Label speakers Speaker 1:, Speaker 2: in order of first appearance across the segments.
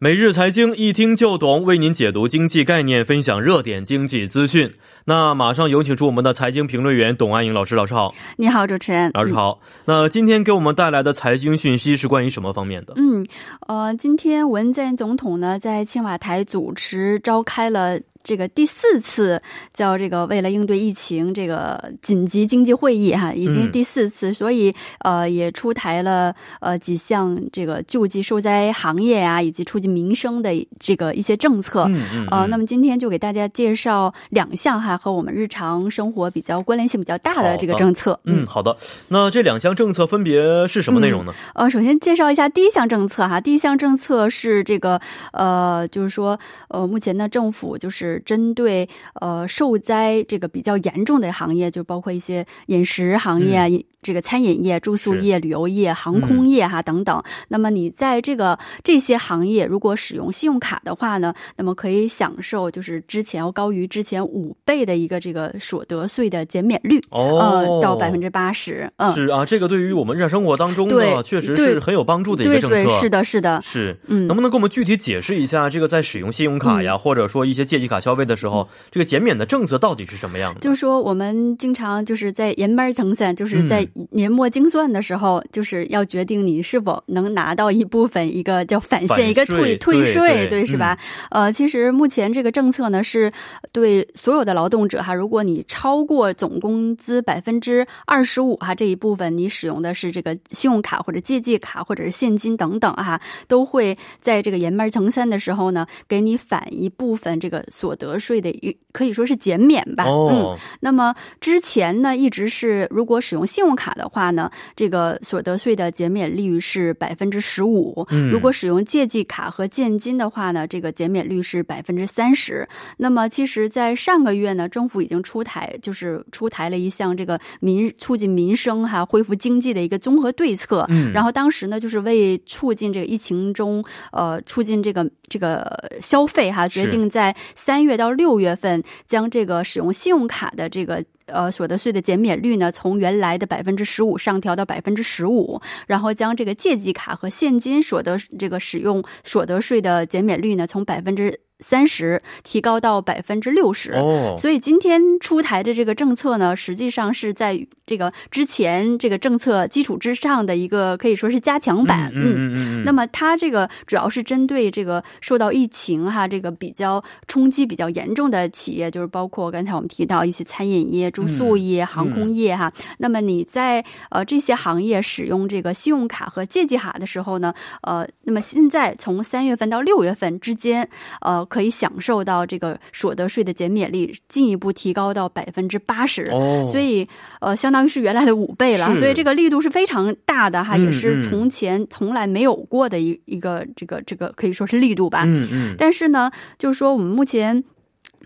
Speaker 1: 每日财经一听就懂，为您解读经济概念，分享热点经济资讯。那马上有请出我们的财经评论员董安颖老师，老师好。
Speaker 2: 你好，主持人。
Speaker 1: 老师好。那今天给我们带来的财经讯息是关于什么方面的？
Speaker 2: 嗯，呃，今天文在寅总统呢在青瓦台主持召开了。这个第四次叫这个为了应对疫情这个紧急经济会议哈，已经第四次，所以呃也出台了呃几项这个救济受灾行业啊，以及促进民生的这个一些政策。嗯嗯。呃，那么今天就给大家介绍两项哈和我们日常生活比较关联性比较大的这个政策。
Speaker 1: 嗯，好的。那这两项政策分别是什么内容呢？
Speaker 2: 呃，首先介绍一下第一项政策哈，第一项政策是这个呃，就是说呃，目前呢政府就是。针对呃受灾这个比较严重的行业，就包括一些饮食行业。这个餐饮业、住宿业、旅游业、航空业哈等等，那么你在这个这些行业如果使用信用卡的话呢，那么可以享受就是之前要高于之前五倍的一个这个所得税的减免率哦，到百分之八十。
Speaker 1: 嗯，是啊，这个对于我们日常生活当中呢确实是很有帮助的一个政策。
Speaker 2: 是的，是的，
Speaker 1: 是。嗯，能不能给我们具体解释一下，这个在使用信用卡呀，或者说一些借记卡消费的时候，这个减免的政策到底是什么样的？
Speaker 2: 就是说，我们经常就是在研班层层，就是在。年末精算的时候，就是要决定你是否能拿到一部分一个叫返现，一个退退税，对是吧？呃，其实目前这个政策呢，是对所有的劳动者哈，如果你超过总工资百分之二十五哈这一部分，你使用的是这个信用卡或者借记卡或者是现金等等哈，都会在这个年末成三的时候呢，给你返一部分这个所得税的一可以说是减免吧。嗯，那么之前呢，一直是如果使用信用卡的话。呢，这个所得税的减免率是百分之十五。如果使用借记卡和现金的话呢，这个减免率是百分之三十。那么，其实，在上个月呢，政府已经出台，就是出台了一项这个民促进民生哈、恢复经济的一个综合对策。嗯，然后当时呢，就是为促进这个疫情中呃促进这个这个消费哈，决定在三三月到六月份将这个使用信用卡的这个。呃，所得税的减免率呢，从原来的百分之十五上调到百分之十五，然后将这个借记卡和现金所得这个使用所得税的减免率呢，从百分之。三十提高到百分之六十，所以今天出台的这个政策呢，实际上是在这个之前这个政策基础之上的一个可以说是加强版。嗯嗯嗯。那么它这个主要是针对这个受到疫情哈这个比较冲击比较严重的企业，就是包括刚才我们提到一些餐饮业、住宿业、航空业哈。那么你在呃这些行业使用这个信用卡和借记卡的时候呢，呃，那么现在从三月份到六月份之间，呃。可以享受到这个所得税的减免率进一步提高到百分之八十，所以呃，相当于是原来的五倍了。所以这个力度是非常大的哈，也是从前从来没有过的一一个这个这个可以说是力度吧。嗯嗯。但是呢，就是说我们目前。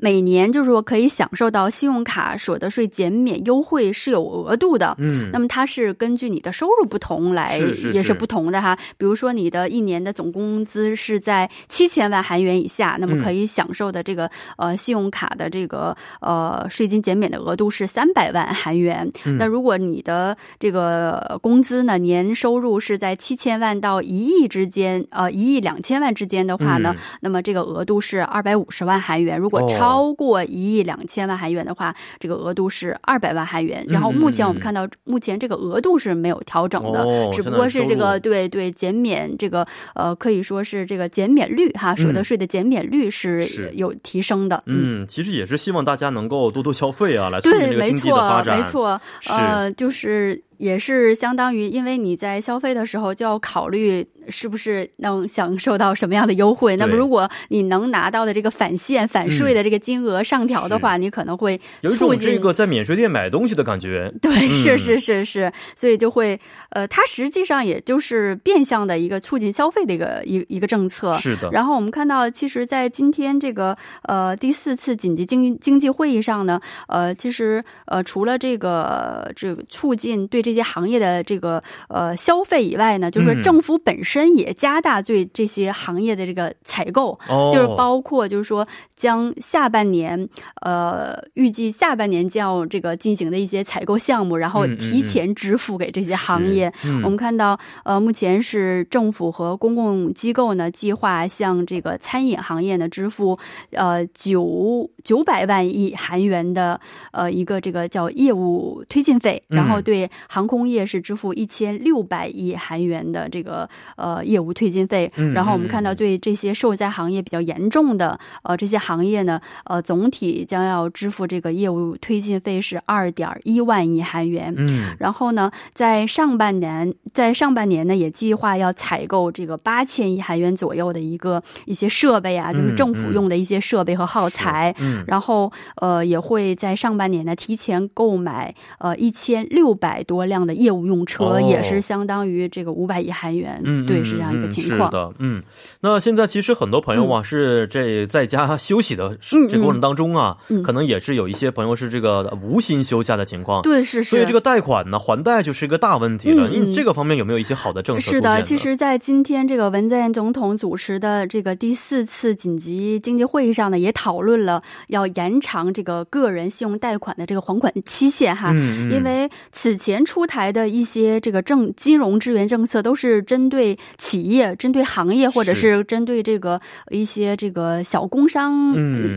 Speaker 2: 每年就是说可以享受到信用卡所得税减免优惠是有额度的，嗯，那么它是根据你的收入不同来也是不同的哈。比如说你的一年的总工资是在七千万韩元以下，那么可以享受的这个呃信用卡的这个呃税金减免的额度是三百万韩元。那如果你的这个工资呢年收入是在七千万到一亿之间，呃一亿两千万之间的话呢，那么这个额度是二百五十万韩元。如果超超过一亿两千万韩元的话，这个额度是二百万韩元。然后目前我们看到，目前这个额度是没有调整的，只不过是这个对对减免这个呃可以说是这个减免率哈，所得税的减免率是有提升的。
Speaker 1: 嗯，其实也是希望大家能够多多消费啊，来促进这个经济的发展。
Speaker 2: 没错，呃，就是也是相当于，因为你在消费的时候就要考虑。是不是能享受到什么样的优惠？那么，如果你能拿到的这个返现、返税的这个金额上调的话，你可能会
Speaker 1: 有一种这个在免税店买东西的感觉。
Speaker 2: 对，是是是是，所以就会呃，它实际上也就是变相的一个促进消费的一个一一个政策。
Speaker 1: 是的。
Speaker 2: 然后我们看到，其实，在今天这个呃第四次紧急经经济会议上呢，呃，其实呃除了这个这个促进对这这些行业的这个呃消费以外呢，就是说政府本身也加大对这些行业的这个采购，就是包括就是说将下半年呃预计下半年将要这个进行的一些采购项目，然后提前支付给这些行业。我们看到呃目前是政府和公共机构呢计划向这个餐饮行业呢支付呃九九百万亿韩元的呃一个这个叫业务推进费，然后对航空业是支付一千六百亿韩元的这个呃业务推进费。然后我们看到对这些受灾行业比较严重的呃这些行业呢，呃总体将要支付这个业务推进费是二点一万亿韩元。嗯，然后呢，在上半年在上半年呢也计划要采购这个八千亿韩元左右的一个一些设备啊，就是政府用的一些设备和耗材。嗯，然后呃也会在上半年呢提前购买呃一千六百多辆的业务用车，也是相当于这个五百亿韩元。嗯，对，是这样一个情况。
Speaker 1: 是的，嗯，那现在其实很多朋友啊是这在家休息的这过程当中啊，可能也是有一些朋友是这个无薪休假的情况。
Speaker 2: 对，是是。
Speaker 1: 所以这个贷款呢还贷就是一个大问题了。嗯，这个方面有没有一些好的政策？
Speaker 2: 是的，其实，在今天这个文在寅总统主持的这个第四次紧急经济会议上呢，也讨论了要延长这个个人信用贷款的这个还款期限哈。嗯嗯。因为此前出台的一些这个政金融支援政策都是针对企业、针对行业或者是针对这个一些这个小工商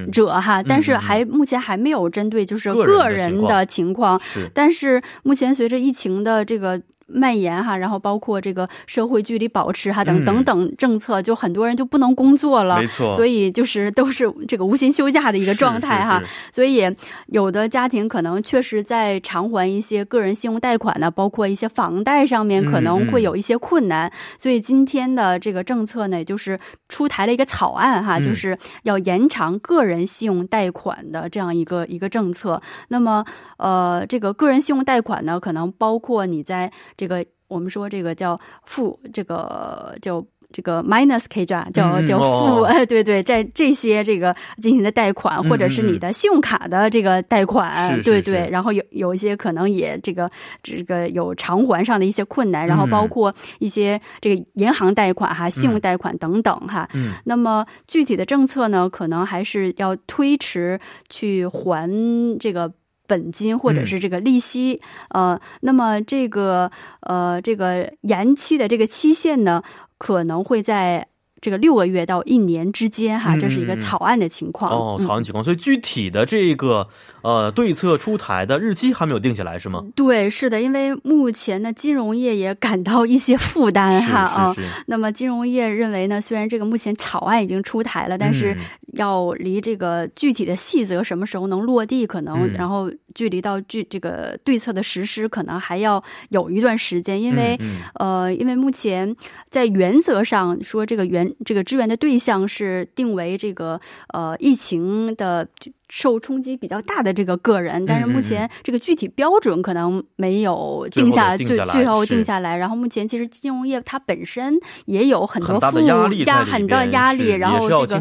Speaker 2: 者哈，但是还目前还没有针对就是个人的情况。是，但是目前随着疫情的这个。蔓延哈，然后包括这个社会距离保持哈等等等政策，就很多人就不能工作了，没错，所以就是都是这个无薪休假的一个状态哈，所以有的家庭可能确实在偿还一些个人信用贷款呢，包括一些房贷上面可能会有一些困难，所以今天的这个政策呢，就是出台了一个草案哈，就是要延长个人信用贷款的这样一个一个政策。那么呃，这个个人信用贷款呢，可能包括你在这个我们说这个叫负这个叫这个 minus K 债叫叫负哎 对对在这些这个进行的贷款或者是你的信用卡的这个贷款对对然后有有一些可能也这个这个有偿还上的一些困难然后包括一些这个银行贷款哈信用贷款等等哈那么具体的政策呢可能还是要推迟去还这个。本金或者是这个利息，呃，那么这个呃这个延期的这个期限呢，可能会在。这个六个月到一年之间，哈，这是一个草案的情况
Speaker 1: 哦，草案情况，所以具体的这个呃对策出台的日期还没有定下来，是吗？
Speaker 2: 对，是的，因为目前呢，金融业也感到一些负担哈啊。那么金融业认为呢，虽然这个目前草案已经出台了，但是要离这个具体的细则什么时候能落地，可能然后距离到具这个对策的实施，可能还要有一段时间，因为呃，因为目前在原则上说这个原。这个支援的对象是定为这个呃疫情的受冲击比较大的这个个人，但是目前这个具体标准可能没有定下，最最后定下来。然后目前其实金融业它本身也有很多负压很大压力，然后这个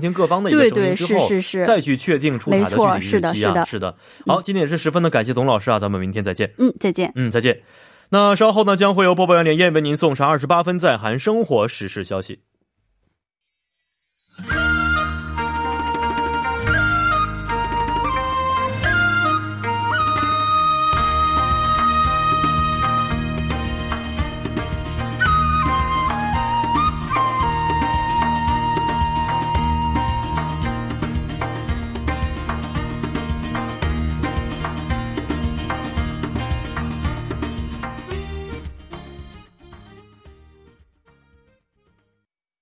Speaker 2: 对对是是是
Speaker 1: 再去确定出台的具体日期啊，是的。好，今天也是十分的感谢董老师啊，咱们明天再见。
Speaker 2: 嗯，再见。
Speaker 1: 嗯，再见。那稍后呢将会由播报员连燕为您送上二十八分在韩生活实时消息。